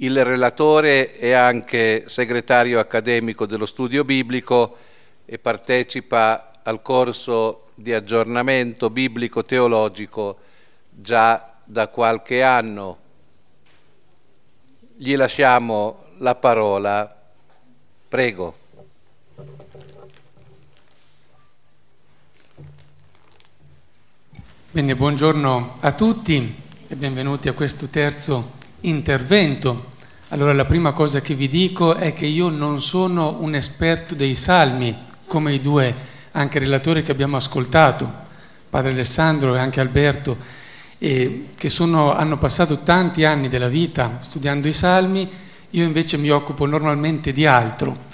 Il relatore è anche segretario accademico dello studio biblico e partecipa al corso di aggiornamento biblico-teologico già da qualche anno. Gli lasciamo la parola. Prego. Bene, buongiorno a tutti e benvenuti a questo terzo intervento. Allora la prima cosa che vi dico è che io non sono un esperto dei salmi, come i due anche relatori che abbiamo ascoltato, padre Alessandro e anche Alberto, eh, che sono, hanno passato tanti anni della vita studiando i salmi, io invece mi occupo normalmente di altro.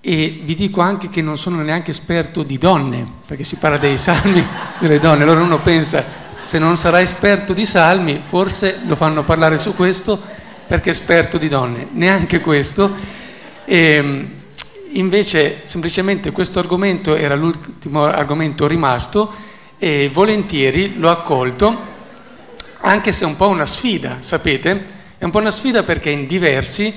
E vi dico anche che non sono neanche esperto di donne, perché si parla dei salmi delle donne, allora uno pensa se non sarà esperto di salmi, forse lo fanno parlare su questo perché è esperto di donne, neanche questo. E, ehm, invece semplicemente questo argomento era l'ultimo argomento rimasto e volentieri l'ho accolto, anche se è un po' una sfida, sapete? È un po' una sfida perché in diversi,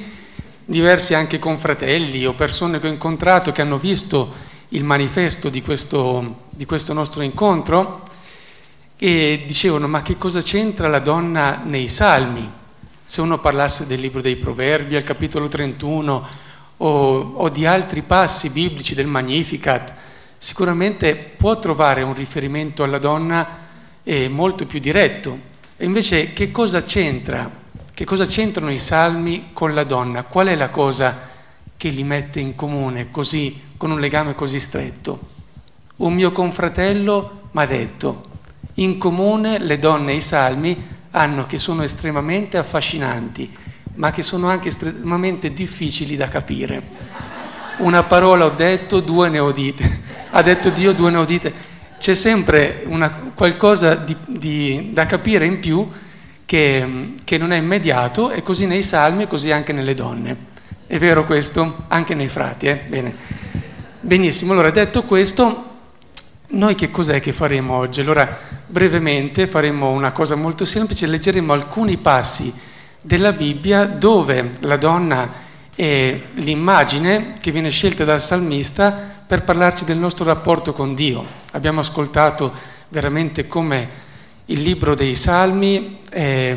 diversi anche confratelli o persone che ho incontrato che hanno visto il manifesto di questo, di questo nostro incontro, e dicevano ma che cosa c'entra la donna nei salmi? Se uno parlasse del libro dei proverbi al capitolo 31 o, o di altri passi biblici del Magnificat, sicuramente può trovare un riferimento alla donna eh, molto più diretto. E invece che cosa c'entra? Che cosa c'entrano i salmi con la donna? Qual è la cosa che li mette in comune così, con un legame così stretto? Un mio confratello mi ha detto, in comune le donne e i salmi hanno che sono estremamente affascinanti, ma che sono anche estremamente difficili da capire. Una parola ho detto, due ne ho dite. Ha detto Dio, due ne ho dite. C'è sempre una, qualcosa di, di, da capire in più che, che non è immediato, e così nei salmi e così anche nelle donne. È vero questo? Anche nei frati, eh? Bene. Benissimo, allora detto questo, noi che cos'è che faremo oggi? Allora, brevemente faremo una cosa molto semplice, leggeremo alcuni passi della Bibbia dove la donna è l'immagine che viene scelta dal salmista per parlarci del nostro rapporto con Dio. Abbiamo ascoltato veramente come il libro dei salmi è,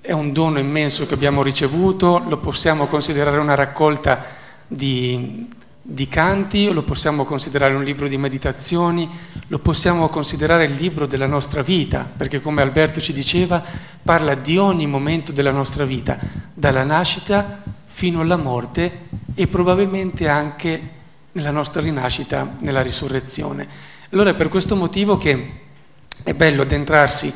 è un dono immenso che abbiamo ricevuto, lo possiamo considerare una raccolta di di canti, lo possiamo considerare un libro di meditazioni, lo possiamo considerare il libro della nostra vita, perché come Alberto ci diceva, parla di ogni momento della nostra vita, dalla nascita fino alla morte e probabilmente anche nella nostra rinascita, nella risurrezione. Allora è per questo motivo che è bello addentrarsi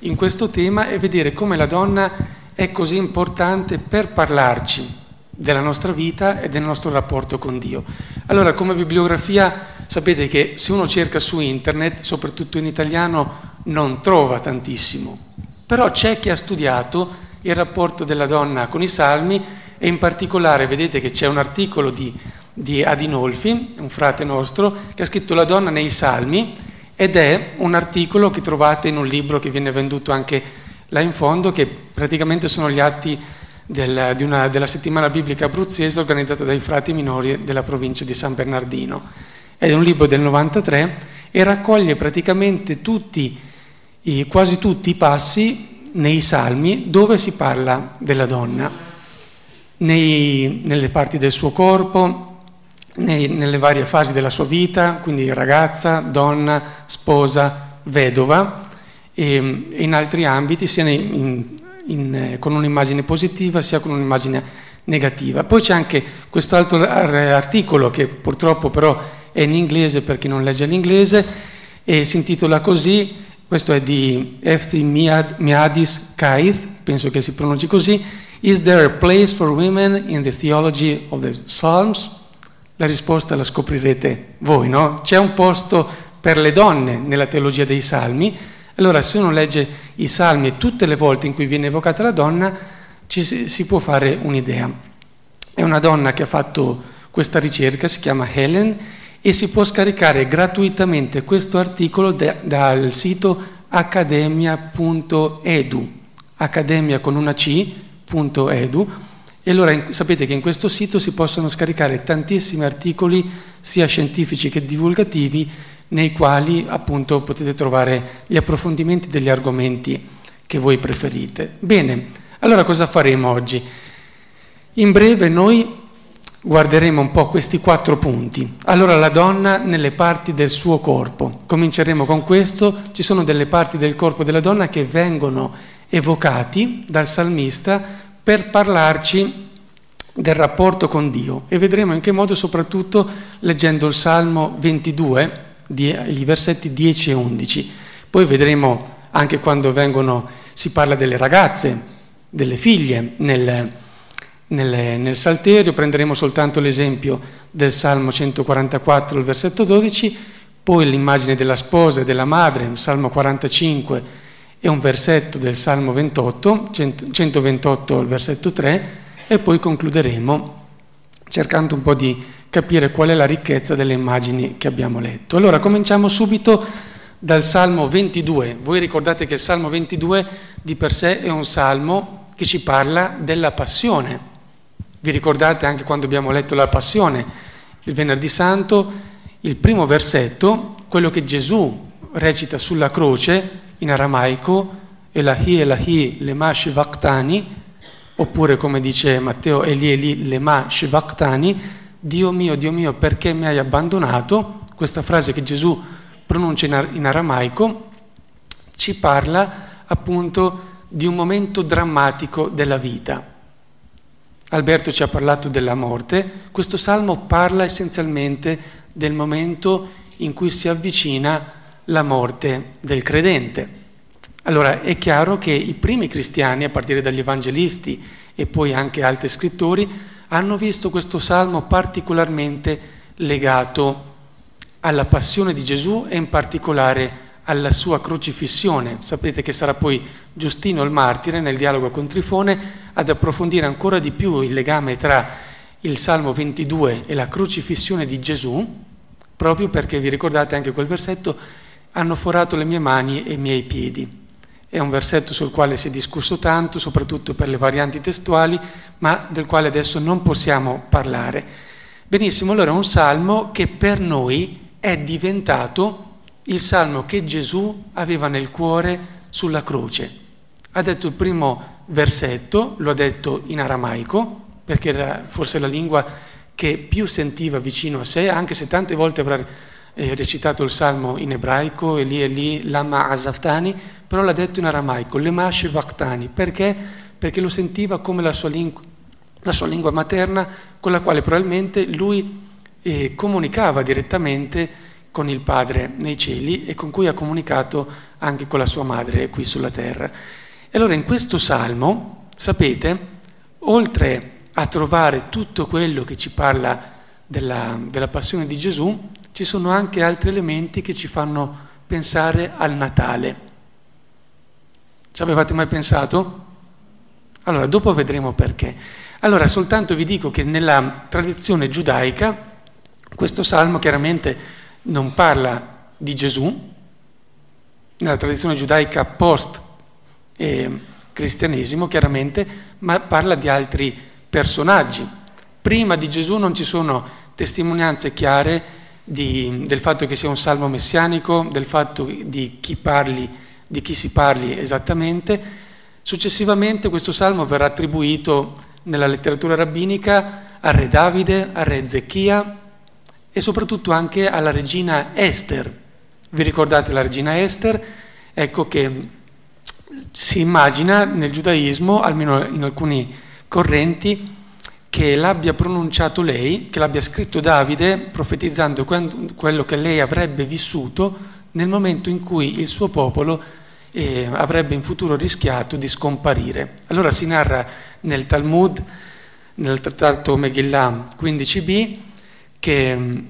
in questo tema e vedere come la donna è così importante per parlarci della nostra vita e del nostro rapporto con Dio. Allora, come bibliografia, sapete che se uno cerca su internet, soprattutto in italiano, non trova tantissimo, però c'è chi ha studiato il rapporto della donna con i salmi e in particolare vedete che c'è un articolo di, di Adinolfi, un frate nostro, che ha scritto La donna nei salmi ed è un articolo che trovate in un libro che viene venduto anche là in fondo, che praticamente sono gli atti del, una, della settimana biblica abruzzese organizzata dai frati minori della provincia di San Bernardino. È un libro del 93 e raccoglie praticamente tutti, quasi tutti i passi nei salmi dove si parla della donna, nei, nelle parti del suo corpo, nei, nelle varie fasi della sua vita, quindi ragazza, donna, sposa, vedova, e in altri ambiti, sia in, in, con un'immagine positiva sia con un'immagine negativa. Poi c'è anche quest'altro articolo che purtroppo però è in inglese per chi non legge l'inglese e si intitola così, questo è di Efti Miadis Kaith, penso che si pronunci così, Is there a place for women in the theology of the Psalms? La risposta la scoprirete voi, no? C'è un posto per le donne nella teologia dei Salmi, allora se uno legge i salmi e tutte le volte in cui viene evocata la donna, ci si può fare un'idea. È una donna che ha fatto questa ricerca, si chiama Helen, e si può scaricare gratuitamente questo articolo de, dal sito accademia.edu, accademia con una C.edu. E allora in, sapete che in questo sito si possono scaricare tantissimi articoli, sia scientifici che divulgativi, nei quali appunto potete trovare gli approfondimenti degli argomenti che voi preferite. Bene, allora cosa faremo oggi? In breve noi guarderemo un po' questi quattro punti. Allora la donna nelle parti del suo corpo. Cominceremo con questo. Ci sono delle parti del corpo della donna che vengono evocati dal salmista per parlarci del rapporto con Dio e vedremo in che modo soprattutto leggendo il Salmo 22 i versetti 10 e 11. Poi vedremo anche quando vengono, si parla delle ragazze, delle figlie nel, nel, nel Salterio, prenderemo soltanto l'esempio del Salmo 144, il versetto 12, poi l'immagine della sposa e della madre, Salmo 45 e un versetto del Salmo 28, 128 il versetto 3, e poi concluderemo cercando un po' di capire qual è la ricchezza delle immagini che abbiamo letto. Allora cominciamo subito dal Salmo 22. Voi ricordate che il Salmo 22 di per sé è un salmo che ci parla della passione. Vi ricordate anche quando abbiamo letto la passione, il venerdì santo, il primo versetto, quello che Gesù recita sulla croce in aramaico, Elahi Elahi lema shivactani, oppure come dice Matteo Eli Eli lema shivactani, Dio mio, Dio mio, perché mi hai abbandonato? Questa frase che Gesù pronuncia in aramaico ci parla appunto di un momento drammatico della vita. Alberto ci ha parlato della morte, questo salmo parla essenzialmente del momento in cui si avvicina la morte del credente. Allora è chiaro che i primi cristiani, a partire dagli evangelisti e poi anche altri scrittori, hanno visto questo salmo particolarmente legato alla passione di Gesù e in particolare alla sua crocifissione. Sapete che sarà poi Giustino il martire nel dialogo con Trifone ad approfondire ancora di più il legame tra il Salmo 22 e la crocifissione di Gesù, proprio perché vi ricordate anche quel versetto, hanno forato le mie mani e i miei piedi. È un versetto sul quale si è discusso tanto, soprattutto per le varianti testuali, ma del quale adesso non possiamo parlare. Benissimo, allora è un salmo che per noi è diventato il salmo che Gesù aveva nel cuore sulla croce. Ha detto il primo versetto, lo ha detto in aramaico, perché era forse la lingua che più sentiva vicino a sé, anche se tante volte avrà eh, recitato il salmo in ebraico, Eli Eli Lama Asaftani, però l'ha detto in aramaico, Lemash Vaktani, perché? Perché lo sentiva come la sua, lingua, la sua lingua materna, con la quale probabilmente lui eh, comunicava direttamente con il Padre nei cieli e con cui ha comunicato anche con la sua madre qui sulla terra. E allora in questo salmo, sapete, oltre a trovare tutto quello che ci parla della, della passione di Gesù, ci sono anche altri elementi che ci fanno pensare al Natale. Ci avevate mai pensato? Allora, dopo vedremo perché. Allora, soltanto vi dico che nella tradizione giudaica questo salmo chiaramente non parla di Gesù, nella tradizione giudaica post eh, cristianesimo chiaramente, ma parla di altri personaggi. Prima di Gesù non ci sono testimonianze chiare di, del fatto che sia un salmo messianico, del fatto di chi, parli, di chi si parli esattamente. Successivamente questo salmo verrà attribuito nella letteratura rabbinica al re Davide, al re Zechia e soprattutto anche alla regina Esther. Vi ricordate la regina Esther? Ecco che si immagina nel giudaismo, almeno in alcuni correnti, che l'abbia pronunciato lei, che l'abbia scritto Davide, profetizzando quello che lei avrebbe vissuto nel momento in cui il suo popolo eh, avrebbe in futuro rischiato di scomparire. Allora si narra nel Talmud, nel trattato Megillah 15b, che,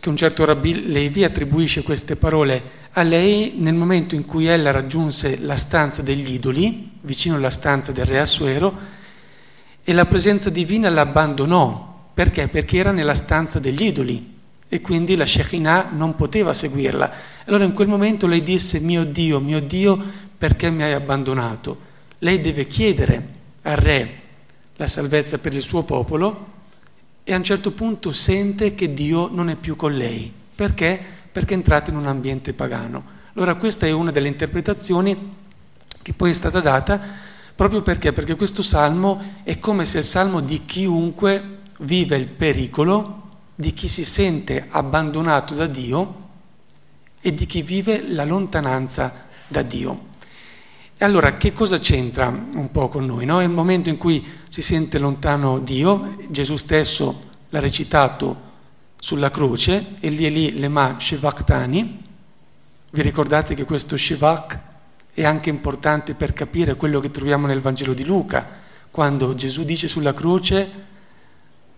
che un certo Rabbi Levi attribuisce queste parole a lei nel momento in cui ella raggiunse la stanza degli idoli, vicino alla stanza del re Assuero, e la presenza divina l'abbandonò. Perché? Perché era nella stanza degli idoli e quindi la Shekinah non poteva seguirla. Allora in quel momento lei disse, mio Dio, mio Dio, perché mi hai abbandonato? Lei deve chiedere al re la salvezza per il suo popolo e a un certo punto sente che Dio non è più con lei. Perché? Perché è entrata in un ambiente pagano. Allora questa è una delle interpretazioni che poi è stata data Proprio perché? Perché questo salmo è come se il salmo di chiunque vive il pericolo, di chi si sente abbandonato da Dio e di chi vive la lontananza da Dio. E allora che cosa c'entra un po' con noi? No? È il momento in cui si sente lontano Dio, Gesù stesso l'ha recitato sulla croce, e lì e lì le ma Shivaktani. Vi ricordate che questo Shivak è anche importante per capire quello che troviamo nel Vangelo di Luca, quando Gesù dice sulla croce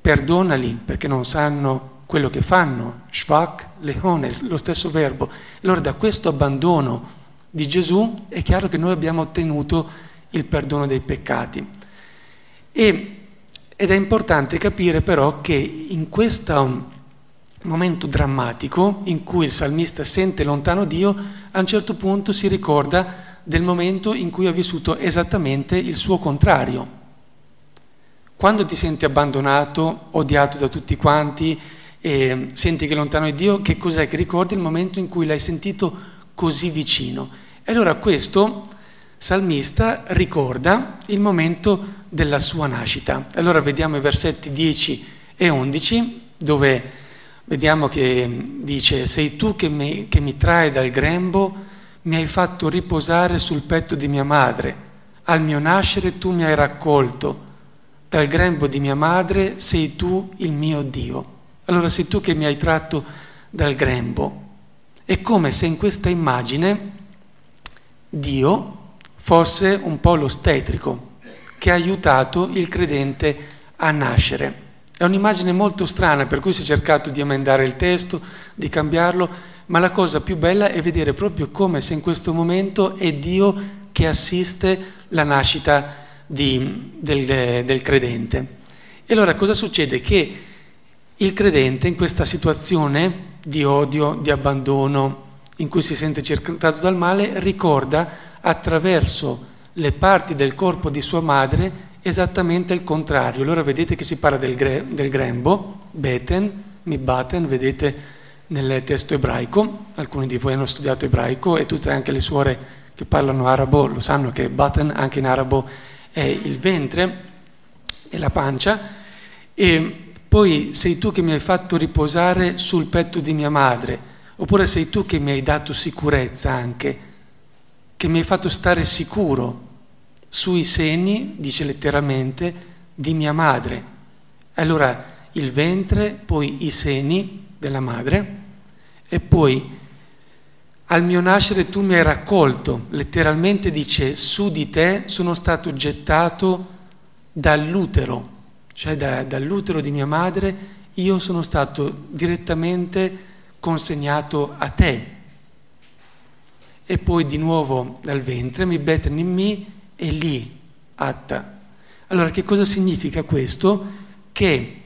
perdonali perché non sanno quello che fanno, shvak, leone, lo stesso verbo. Allora da questo abbandono di Gesù è chiaro che noi abbiamo ottenuto il perdono dei peccati. E, ed è importante capire però che in questo momento drammatico in cui il salmista sente lontano Dio, a un certo punto si ricorda del momento in cui ha vissuto esattamente il suo contrario. Quando ti senti abbandonato, odiato da tutti quanti, e senti che è lontano di Dio, che cos'è che ricordi il momento in cui l'hai sentito così vicino? E allora questo salmista ricorda il momento della sua nascita. Allora vediamo i versetti 10 e 11 dove vediamo che dice sei tu che mi, che mi trai dal grembo mi hai fatto riposare sul petto di mia madre, al mio nascere tu mi hai raccolto, dal grembo di mia madre sei tu il mio Dio. Allora sei tu che mi hai tratto dal grembo. È come se in questa immagine Dio fosse un po' l'ostetrico che ha aiutato il credente a nascere. È un'immagine molto strana, per cui si è cercato di emendare il testo, di cambiarlo, ma la cosa più bella è vedere proprio come se in questo momento è Dio che assiste la nascita di, del, del credente. E allora cosa succede? Che il credente in questa situazione di odio, di abbandono, in cui si sente circondato dal male, ricorda attraverso le parti del corpo di sua madre esattamente il contrario. Allora vedete che si parla del, gre- del grembo, beten, mi baten, vedete nel testo ebraico, alcuni di voi hanno studiato ebraico e tutte anche le suore che parlano arabo lo sanno che button anche in arabo è il ventre e la pancia e poi sei tu che mi hai fatto riposare sul petto di mia madre oppure sei tu che mi hai dato sicurezza anche che mi hai fatto stare sicuro sui seni, dice letteralmente, di mia madre. Allora il ventre, poi i seni della madre e poi al mio nascere tu mi hai raccolto, letteralmente dice su di te sono stato gettato dall'utero, cioè da, dall'utero di mia madre, io sono stato direttamente consegnato a te. E poi di nuovo dal ventre, mi betten in me e lì, atta. Allora che cosa significa questo? Che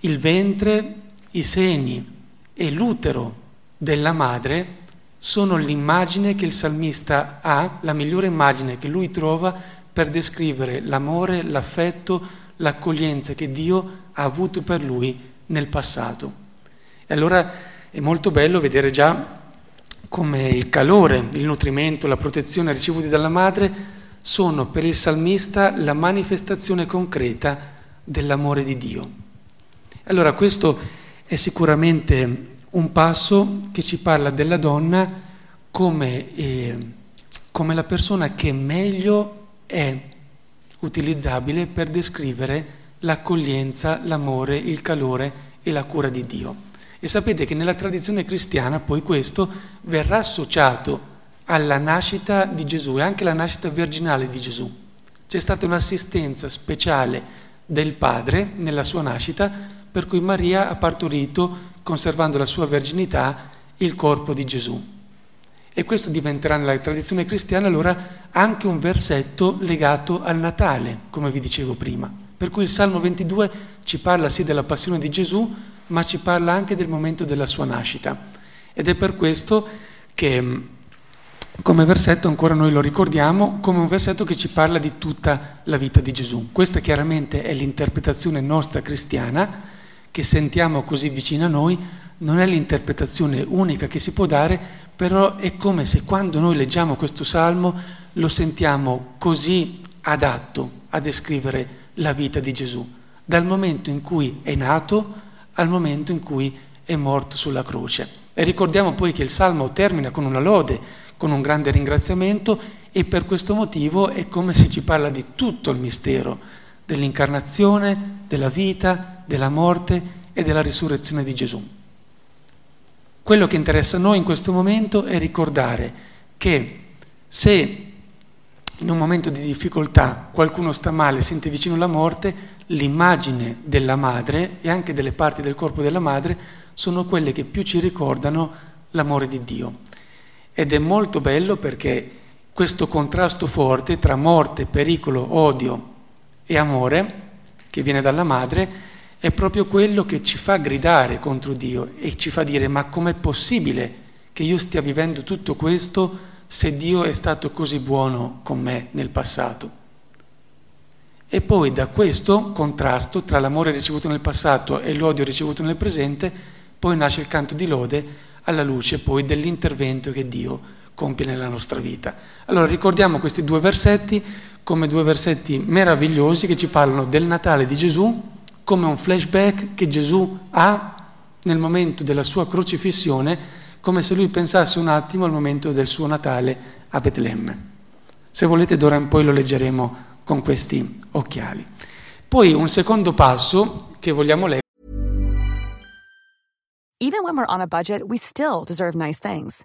il ventre, i seni e l'utero della madre sono l'immagine che il salmista ha, la migliore immagine che lui trova per descrivere l'amore, l'affetto, l'accoglienza che Dio ha avuto per lui nel passato. E allora è molto bello vedere già come il calore, il nutrimento, la protezione ricevuti dalla madre sono per il salmista la manifestazione concreta dell'amore di Dio. Allora questo è sicuramente un passo che ci parla della donna come, eh, come la persona che meglio è utilizzabile per descrivere l'accoglienza, l'amore, il calore e la cura di Dio. E sapete che nella tradizione cristiana poi questo verrà associato alla nascita di Gesù e anche alla nascita virginale di Gesù. C'è stata un'assistenza speciale del Padre nella sua nascita, per cui Maria ha partorito, conservando la sua verginità, il corpo di Gesù. E questo diventerà nella tradizione cristiana allora anche un versetto legato al Natale, come vi dicevo prima. Per cui il Salmo 22 ci parla sì della passione di Gesù, ma ci parla anche del momento della sua nascita. Ed è per questo che come versetto ancora noi lo ricordiamo come un versetto che ci parla di tutta la vita di Gesù. Questa chiaramente è l'interpretazione nostra cristiana che sentiamo così vicina a noi, non è l'interpretazione unica che si può dare, però è come se quando noi leggiamo questo salmo lo sentiamo così adatto a descrivere la vita di Gesù, dal momento in cui è nato al momento in cui è morto sulla croce. E ricordiamo poi che il salmo termina con una lode, con un grande ringraziamento e per questo motivo è come se ci parla di tutto il mistero dell'incarnazione, della vita, della morte e della risurrezione di Gesù. Quello che interessa a noi in questo momento è ricordare che se in un momento di difficoltà qualcuno sta male, sente vicino la morte, l'immagine della madre e anche delle parti del corpo della madre sono quelle che più ci ricordano l'amore di Dio. Ed è molto bello perché questo contrasto forte tra morte, pericolo, odio e amore che viene dalla madre è proprio quello che ci fa gridare contro Dio e ci fa dire ma com'è possibile che io stia vivendo tutto questo se Dio è stato così buono con me nel passato? E poi da questo contrasto tra l'amore ricevuto nel passato e l'odio ricevuto nel presente, poi nasce il canto di lode alla luce poi dell'intervento che Dio compie nella nostra vita. Allora ricordiamo questi due versetti come due versetti meravigliosi che ci parlano del Natale di Gesù, come un flashback che Gesù ha nel momento della sua crocifissione, come se lui pensasse un attimo al momento del suo Natale a Betlemme. Se volete d'ora in poi lo leggeremo con questi occhiali. Poi un secondo passo che vogliamo leggere. Even when we're on a budget, we still deserve nice things.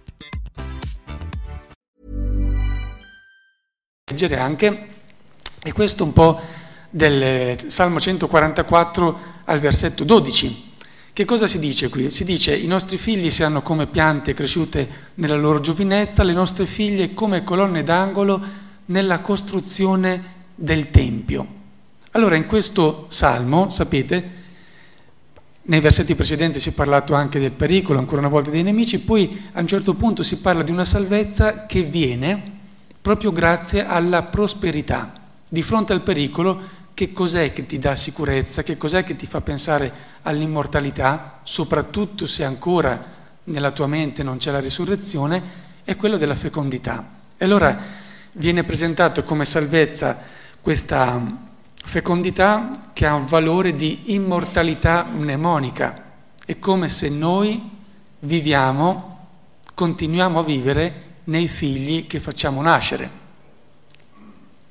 Leggere anche, e questo un po' del Salmo 144 al versetto 12. Che cosa si dice qui? Si dice i nostri figli siano come piante cresciute nella loro giovinezza, le nostre figlie come colonne d'angolo nella costruzione del Tempio. Allora in questo salmo, sapete, nei versetti precedenti si è parlato anche del pericolo, ancora una volta dei nemici, poi a un certo punto si parla di una salvezza che viene proprio grazie alla prosperità. Di fronte al pericolo, che cos'è che ti dà sicurezza, che cos'è che ti fa pensare all'immortalità, soprattutto se ancora nella tua mente non c'è la risurrezione, è quello della fecondità. E allora viene presentato come salvezza questa fecondità che ha un valore di immortalità mnemonica. È come se noi viviamo, continuiamo a vivere nei figli che facciamo nascere.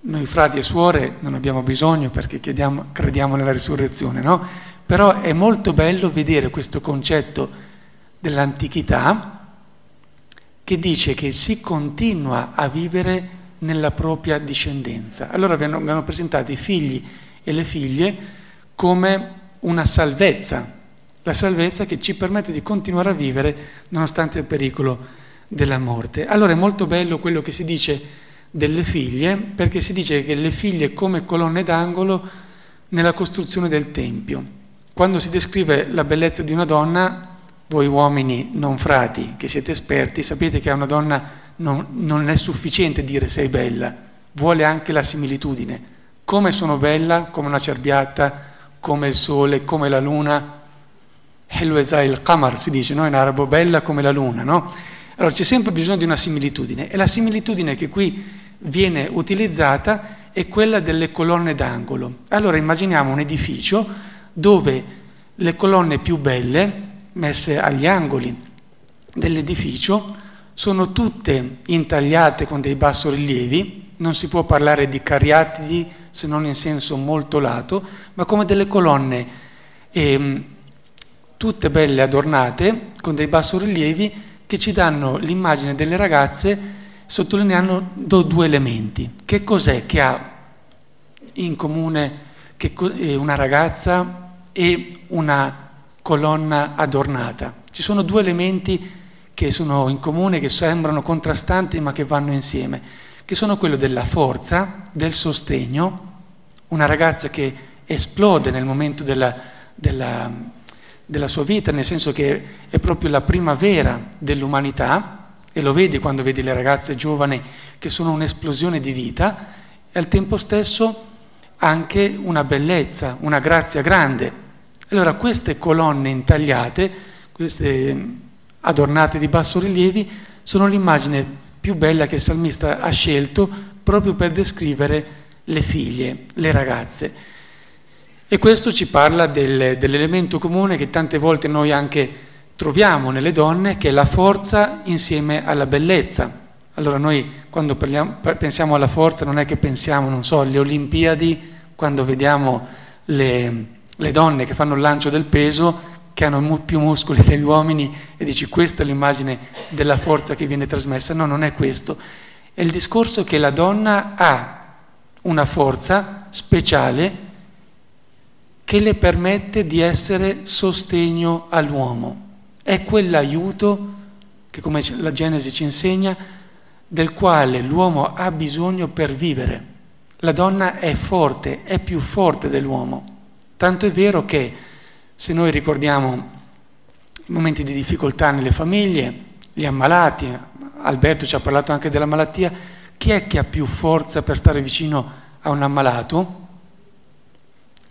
Noi frati e suore non abbiamo bisogno perché chiediamo, crediamo nella risurrezione, no? Però è molto bello vedere questo concetto dell'antichità che dice che si continua a vivere nella propria discendenza. Allora vengono presentati i figli e le figlie come una salvezza, la salvezza che ci permette di continuare a vivere nonostante il pericolo della morte. Allora è molto bello quello che si dice delle figlie, perché si dice che le figlie come colonne d'angolo nella costruzione del Tempio. Quando si descrive la bellezza di una donna, voi uomini non frati, che siete esperti, sapete che a una donna non, non è sufficiente dire sei bella, vuole anche la similitudine. Come sono bella, come una cerbiatta, come il sole, come la luna. Helwesa il qamar si dice no? in arabo, bella come la luna. No? Allora c'è sempre bisogno di una similitudine e la similitudine che qui viene utilizzata è quella delle colonne d'angolo. Allora immaginiamo un edificio dove le colonne più belle messe agli angoli dell'edificio, sono tutte intagliate con dei bassorilievi, non si può parlare di cariatidi se non in senso molto lato, ma come delle colonne eh, tutte belle adornate con dei bassorilievi che ci danno l'immagine delle ragazze sottolineando due elementi. Che cos'è che ha in comune eh, una ragazza e una colonna adornata. Ci sono due elementi che sono in comune, che sembrano contrastanti ma che vanno insieme, che sono quello della forza, del sostegno, una ragazza che esplode nel momento della, della, della sua vita, nel senso che è proprio la primavera dell'umanità, e lo vedi quando vedi le ragazze giovani che sono un'esplosione di vita, e al tempo stesso anche una bellezza, una grazia grande, allora queste colonne intagliate, queste adornate di bassorilievi, sono l'immagine più bella che il salmista ha scelto proprio per descrivere le figlie, le ragazze. E questo ci parla del, dell'elemento comune che tante volte noi anche troviamo nelle donne, che è la forza insieme alla bellezza. Allora noi quando parliamo, pensiamo alla forza non è che pensiamo, non so, alle Olimpiadi, quando vediamo le, le donne che fanno il lancio del peso, che hanno più muscoli degli uomini e dici questa è l'immagine della forza che viene trasmessa. No, non è questo. È il discorso che la donna ha una forza speciale che le permette di essere sostegno all'uomo. È quell'aiuto che, come la Genesi ci insegna, del quale l'uomo ha bisogno per vivere. La donna è forte, è più forte dell'uomo. Tanto è vero che se noi ricordiamo i momenti di difficoltà nelle famiglie, gli ammalati, Alberto ci ha parlato anche della malattia, chi è che ha più forza per stare vicino a un ammalato?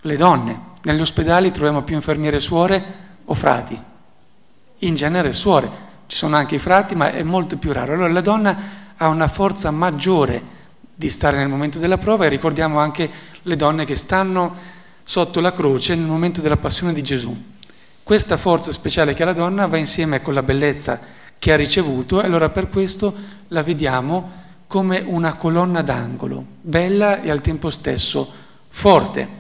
Le donne. Negli ospedali troviamo più infermiere suore o frati. In genere suore. Ci sono anche i frati, ma è molto più raro. Allora la donna ha una forza maggiore di stare nel momento della prova e ricordiamo anche le donne che stanno sotto la croce nel momento della passione di Gesù. Questa forza speciale che ha la donna va insieme con la bellezza che ha ricevuto e allora per questo la vediamo come una colonna d'angolo, bella e al tempo stesso forte.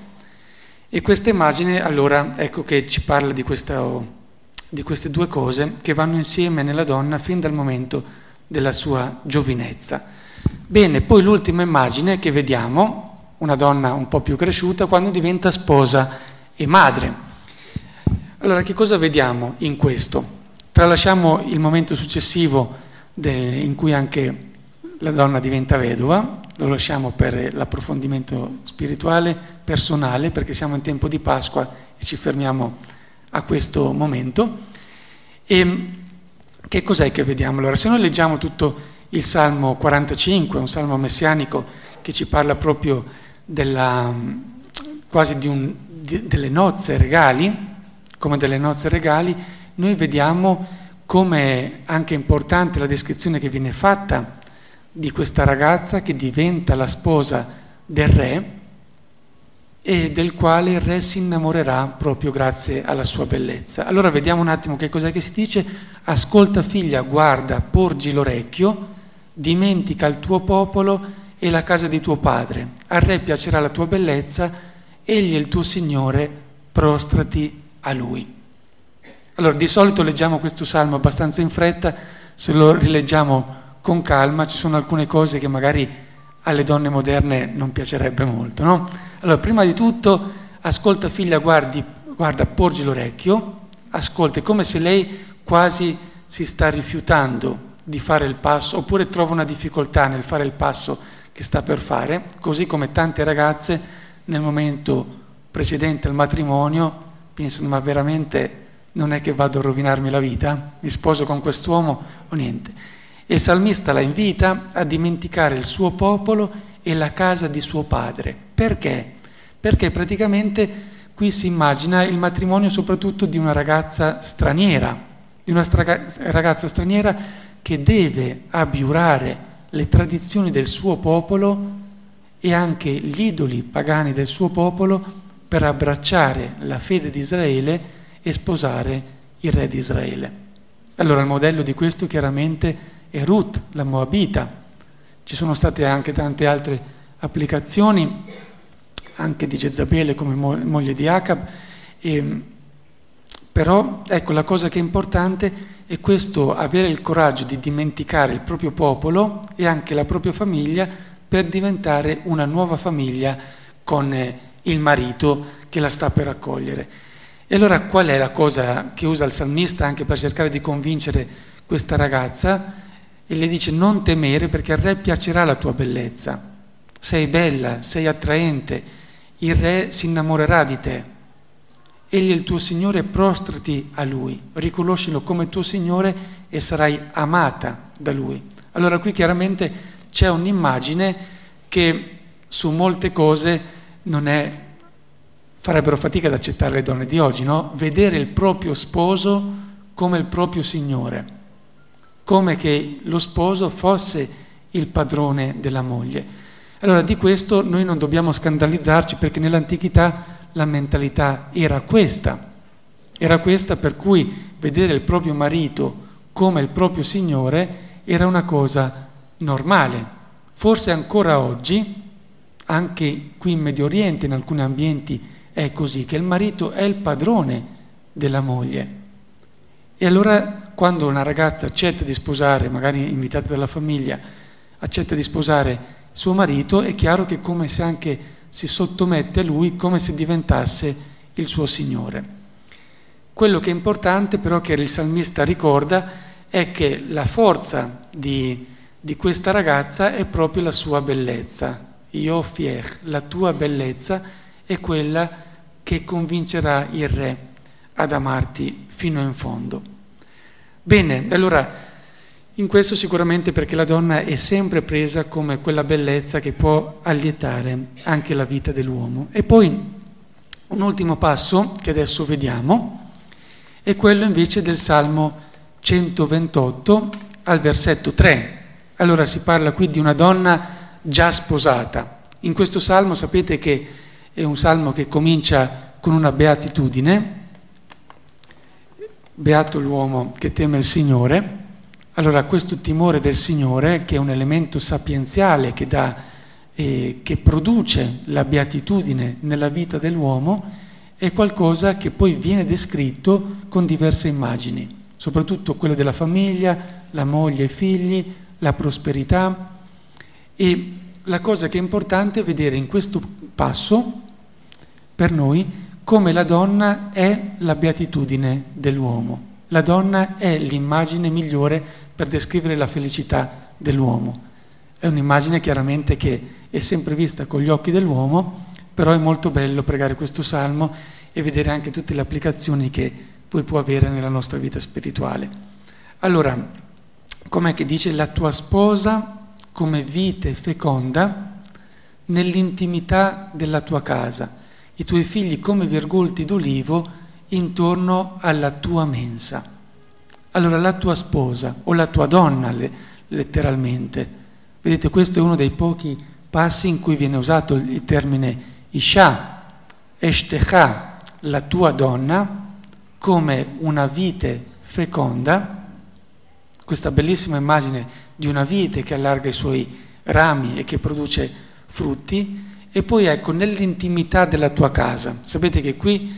E questa immagine allora ecco che ci parla di, questa, di queste due cose che vanno insieme nella donna fin dal momento della sua giovinezza. Bene, poi l'ultima immagine che vediamo una donna un po' più cresciuta, quando diventa sposa e madre. Allora, che cosa vediamo in questo? Tralasciamo il momento successivo del, in cui anche la donna diventa vedova, lo lasciamo per l'approfondimento spirituale, personale, perché siamo in tempo di Pasqua e ci fermiamo a questo momento. E che cos'è che vediamo? Allora, se noi leggiamo tutto il Salmo 45, un salmo messianico che ci parla proprio della, quasi di un, di, delle nozze regali, come delle nozze regali, noi vediamo come anche importante la descrizione che viene fatta di questa ragazza che diventa la sposa del re e del quale il re si innamorerà proprio grazie alla sua bellezza. Allora vediamo un attimo che cos'è che si dice. Ascolta figlia, guarda, porgi l'orecchio, dimentica il tuo popolo e la casa di tuo padre. Al re piacerà la tua bellezza, egli è il tuo Signore, prostrati a lui. Allora, di solito leggiamo questo salmo abbastanza in fretta, se lo rileggiamo con calma, ci sono alcune cose che magari alle donne moderne non piacerebbe molto, no? Allora, prima di tutto, ascolta figlia, guardi, guarda, porgi l'orecchio, ascolta, è come se lei quasi si sta rifiutando di fare il passo, oppure trova una difficoltà nel fare il passo che sta per fare, così come tante ragazze nel momento precedente al matrimonio pensano ma veramente non è che vado a rovinarmi la vita, mi sposo con quest'uomo o niente. Il salmista la invita a dimenticare il suo popolo e la casa di suo padre. Perché? Perché praticamente qui si immagina il matrimonio soprattutto di una ragazza straniera, di una stra- ragazza straniera che deve abiurare le tradizioni del suo popolo e anche gli idoli pagani del suo popolo per abbracciare la fede di Israele e sposare il re di Israele. Allora il modello di questo chiaramente è Ruth, la Moabita. Ci sono state anche tante altre applicazioni, anche di Jezabele come moglie di Acab, e, però ecco la cosa che è importante è questo avere il coraggio di dimenticare il proprio popolo e anche la propria famiglia per diventare una nuova famiglia con eh, il marito che la sta per accogliere. E allora qual è la cosa che usa il salmista anche per cercare di convincere questa ragazza? E le dice non temere perché al re piacerà la tua bellezza. Sei bella, sei attraente, il re si innamorerà di te. Egli è il tuo Signore, prostrati a Lui, riconoscilo come tuo Signore e sarai amata da Lui. Allora qui chiaramente c'è un'immagine che su molte cose è, farebbero fatica ad accettare le donne di oggi, no? Vedere il proprio sposo come il proprio Signore, come che lo sposo fosse il padrone della moglie. Allora di questo noi non dobbiamo scandalizzarci perché nell'antichità la mentalità era questa. Era questa per cui vedere il proprio marito come il proprio Signore era una cosa normale. Forse ancora oggi, anche qui in Medio Oriente, in alcuni ambienti, è così, che il marito è il padrone della moglie. E allora quando una ragazza accetta di sposare, magari invitata dalla famiglia, accetta di sposare suo marito, è chiaro che è come se anche si sottomette a lui come se diventasse il suo Signore. Quello che è importante però che il salmista ricorda è che la forza di, di questa ragazza è proprio la sua bellezza. Io fiech, la tua bellezza è quella che convincerà il re ad amarti fino in fondo. Bene, allora in questo sicuramente perché la donna è sempre presa come quella bellezza che può allietare anche la vita dell'uomo. E poi un ultimo passo che adesso vediamo è quello invece del Salmo 128 al versetto 3. Allora si parla qui di una donna già sposata. In questo salmo sapete che è un salmo che comincia con una beatitudine, beato l'uomo che teme il Signore, allora questo timore del Signore, che è un elemento sapienziale che, dà, eh, che produce la beatitudine nella vita dell'uomo, è qualcosa che poi viene descritto con diverse immagini, soprattutto quello della famiglia, la moglie e i figli, la prosperità. E la cosa che è importante è vedere in questo passo, per noi, come la donna è la beatitudine dell'uomo. La donna è l'immagine migliore per descrivere la felicità dell'uomo. È un'immagine chiaramente che è sempre vista con gli occhi dell'uomo, però è molto bello pregare questo salmo e vedere anche tutte le applicazioni che poi può avere nella nostra vita spirituale. Allora, com'è che dice la tua sposa come vite feconda nell'intimità della tua casa, i tuoi figli come virgolti d'olivo intorno alla tua mensa. Allora la tua sposa o la tua donna, letteralmente, vedete questo è uno dei pochi passi in cui viene usato il termine Isha, Eshtecha, la tua donna, come una vite feconda, questa bellissima immagine di una vite che allarga i suoi rami e che produce frutti, e poi ecco nell'intimità della tua casa. Sapete che qui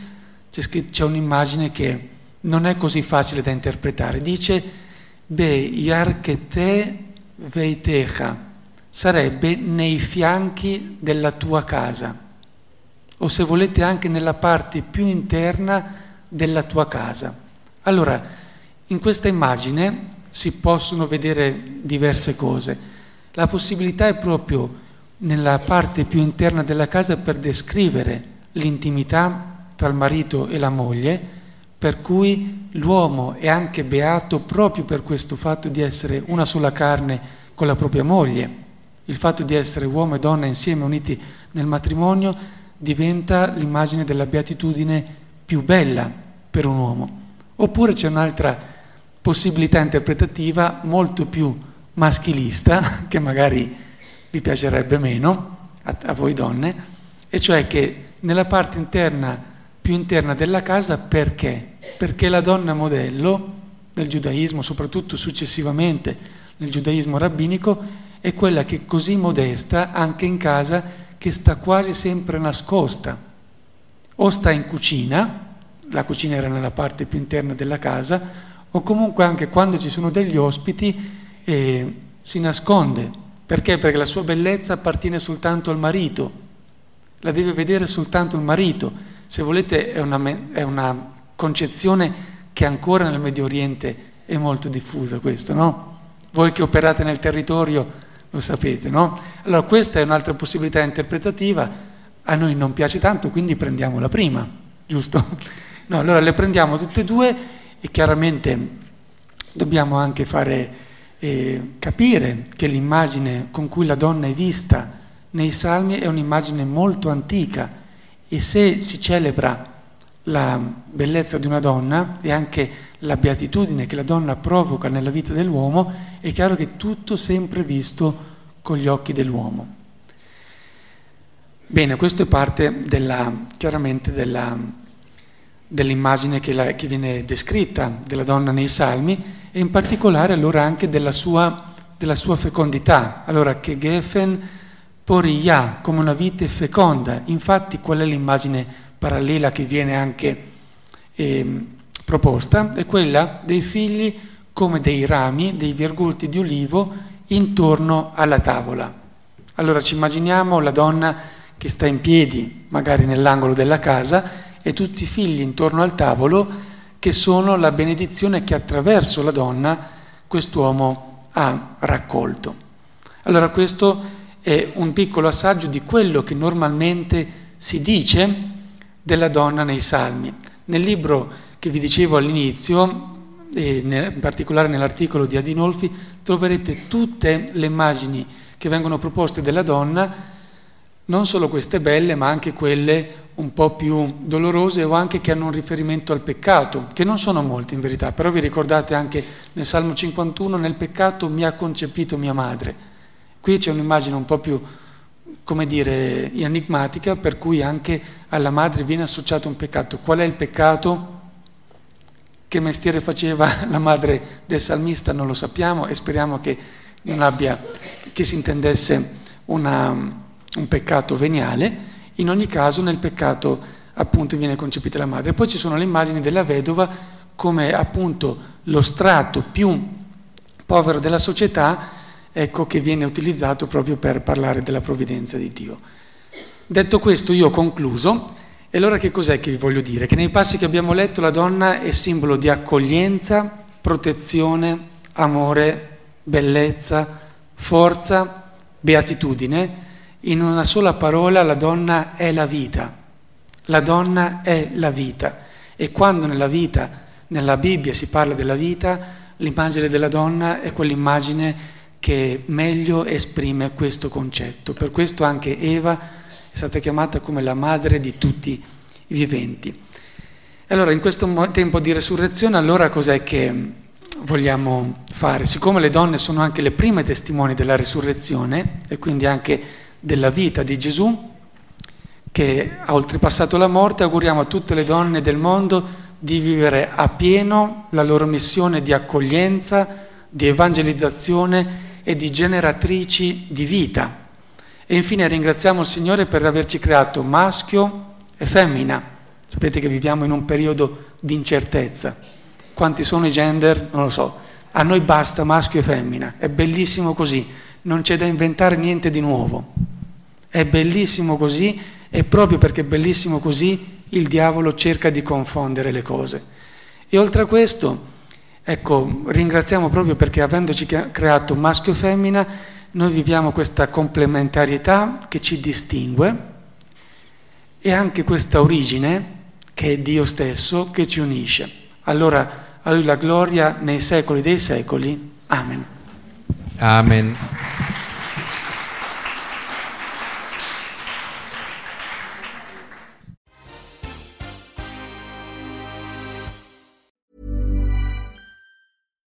c'è, c'è un'immagine che non è così facile da interpretare. Dice, Be yarkete veitecha, sarebbe nei fianchi della tua casa, o se volete anche nella parte più interna della tua casa. Allora, in questa immagine si possono vedere diverse cose. La possibilità è proprio nella parte più interna della casa per descrivere l'intimità tra il marito e la moglie, per cui l'uomo è anche beato proprio per questo fatto di essere una sola carne con la propria moglie. Il fatto di essere uomo e donna insieme uniti nel matrimonio diventa l'immagine della beatitudine più bella per un uomo. Oppure c'è un'altra possibilità interpretativa molto più maschilista, che magari vi piacerebbe meno a, a voi donne, e cioè che nella parte interna più interna della casa perché? Perché la donna modello nel giudaismo, soprattutto successivamente nel giudaismo rabbinico, è quella che è così modesta anche in casa che sta quasi sempre nascosta. O sta in cucina, la cucina era nella parte più interna della casa, o comunque anche quando ci sono degli ospiti eh, si nasconde. Perché? Perché la sua bellezza appartiene soltanto al marito, la deve vedere soltanto il marito se volete è una, è una concezione che ancora nel Medio Oriente è molto diffusa questo, no? Voi che operate nel territorio lo sapete, no? Allora questa è un'altra possibilità interpretativa, a noi non piace tanto, quindi prendiamo la prima, giusto? No, allora le prendiamo tutte e due e chiaramente dobbiamo anche fare eh, capire che l'immagine con cui la donna è vista nei salmi è un'immagine molto antica e se si celebra la bellezza di una donna e anche la beatitudine che la donna provoca nella vita dell'uomo, è chiaro che tutto sempre visto con gli occhi dell'uomo. Bene, questo è parte della, chiaramente della, dell'immagine che, la, che, viene descritta della donna nei salmi e in particolare allora anche della sua, della sua fecondità. Allora che Geffen Poriya, come una vite feconda. Infatti qual è l'immagine parallela che viene anche eh, proposta? È quella dei figli come dei rami, dei virgulti di olivo intorno alla tavola. Allora ci immaginiamo la donna che sta in piedi, magari nell'angolo della casa, e tutti i figli intorno al tavolo che sono la benedizione che attraverso la donna quest'uomo ha raccolto. Allora questo è un piccolo assaggio di quello che normalmente si dice della donna nei salmi. Nel libro che vi dicevo all'inizio, in particolare nell'articolo di Adinolfi, troverete tutte le immagini che vengono proposte della donna, non solo queste belle, ma anche quelle un po' più dolorose o anche che hanno un riferimento al peccato, che non sono molte in verità, però vi ricordate anche nel Salmo 51, nel peccato mi ha concepito mia madre. Qui c'è un'immagine un po' più, come dire, enigmatica, per cui anche alla madre viene associato un peccato. Qual è il peccato? Che mestiere faceva la madre del salmista non lo sappiamo e speriamo che non abbia, che si intendesse una, un peccato veniale. In ogni caso nel peccato appunto viene concepita la madre. Poi ci sono le immagini della vedova come appunto lo strato più povero della società ecco che viene utilizzato proprio per parlare della provvidenza di Dio. Detto questo, io ho concluso, e allora che cos'è che vi voglio dire? Che nei passi che abbiamo letto la donna è simbolo di accoglienza, protezione, amore, bellezza, forza, beatitudine. In una sola parola la donna è la vita. La donna è la vita e quando nella vita, nella Bibbia si parla della vita, l'immagine della donna è quell'immagine che meglio esprime questo concetto. Per questo anche Eva è stata chiamata come la madre di tutti i viventi. Allora, in questo tempo di resurrezione, allora cos'è che vogliamo fare? Siccome le donne sono anche le prime testimoni della resurrezione e quindi anche della vita di Gesù, che ha oltrepassato la morte, auguriamo a tutte le donne del mondo di vivere a pieno la loro missione di accoglienza, di evangelizzazione e di generatrici di vita. E infine ringraziamo il Signore per averci creato maschio e femmina. Sapete che viviamo in un periodo di incertezza. Quanti sono i gender? Non lo so. A noi basta maschio e femmina. È bellissimo così. Non c'è da inventare niente di nuovo. È bellissimo così e proprio perché è bellissimo così il diavolo cerca di confondere le cose. E oltre a questo Ecco, ringraziamo proprio perché avendoci creato maschio e femmina, noi viviamo questa complementarietà che ci distingue e anche questa origine che è Dio stesso che ci unisce. Allora, a Lui la gloria nei secoli dei secoli. Amen. Amen.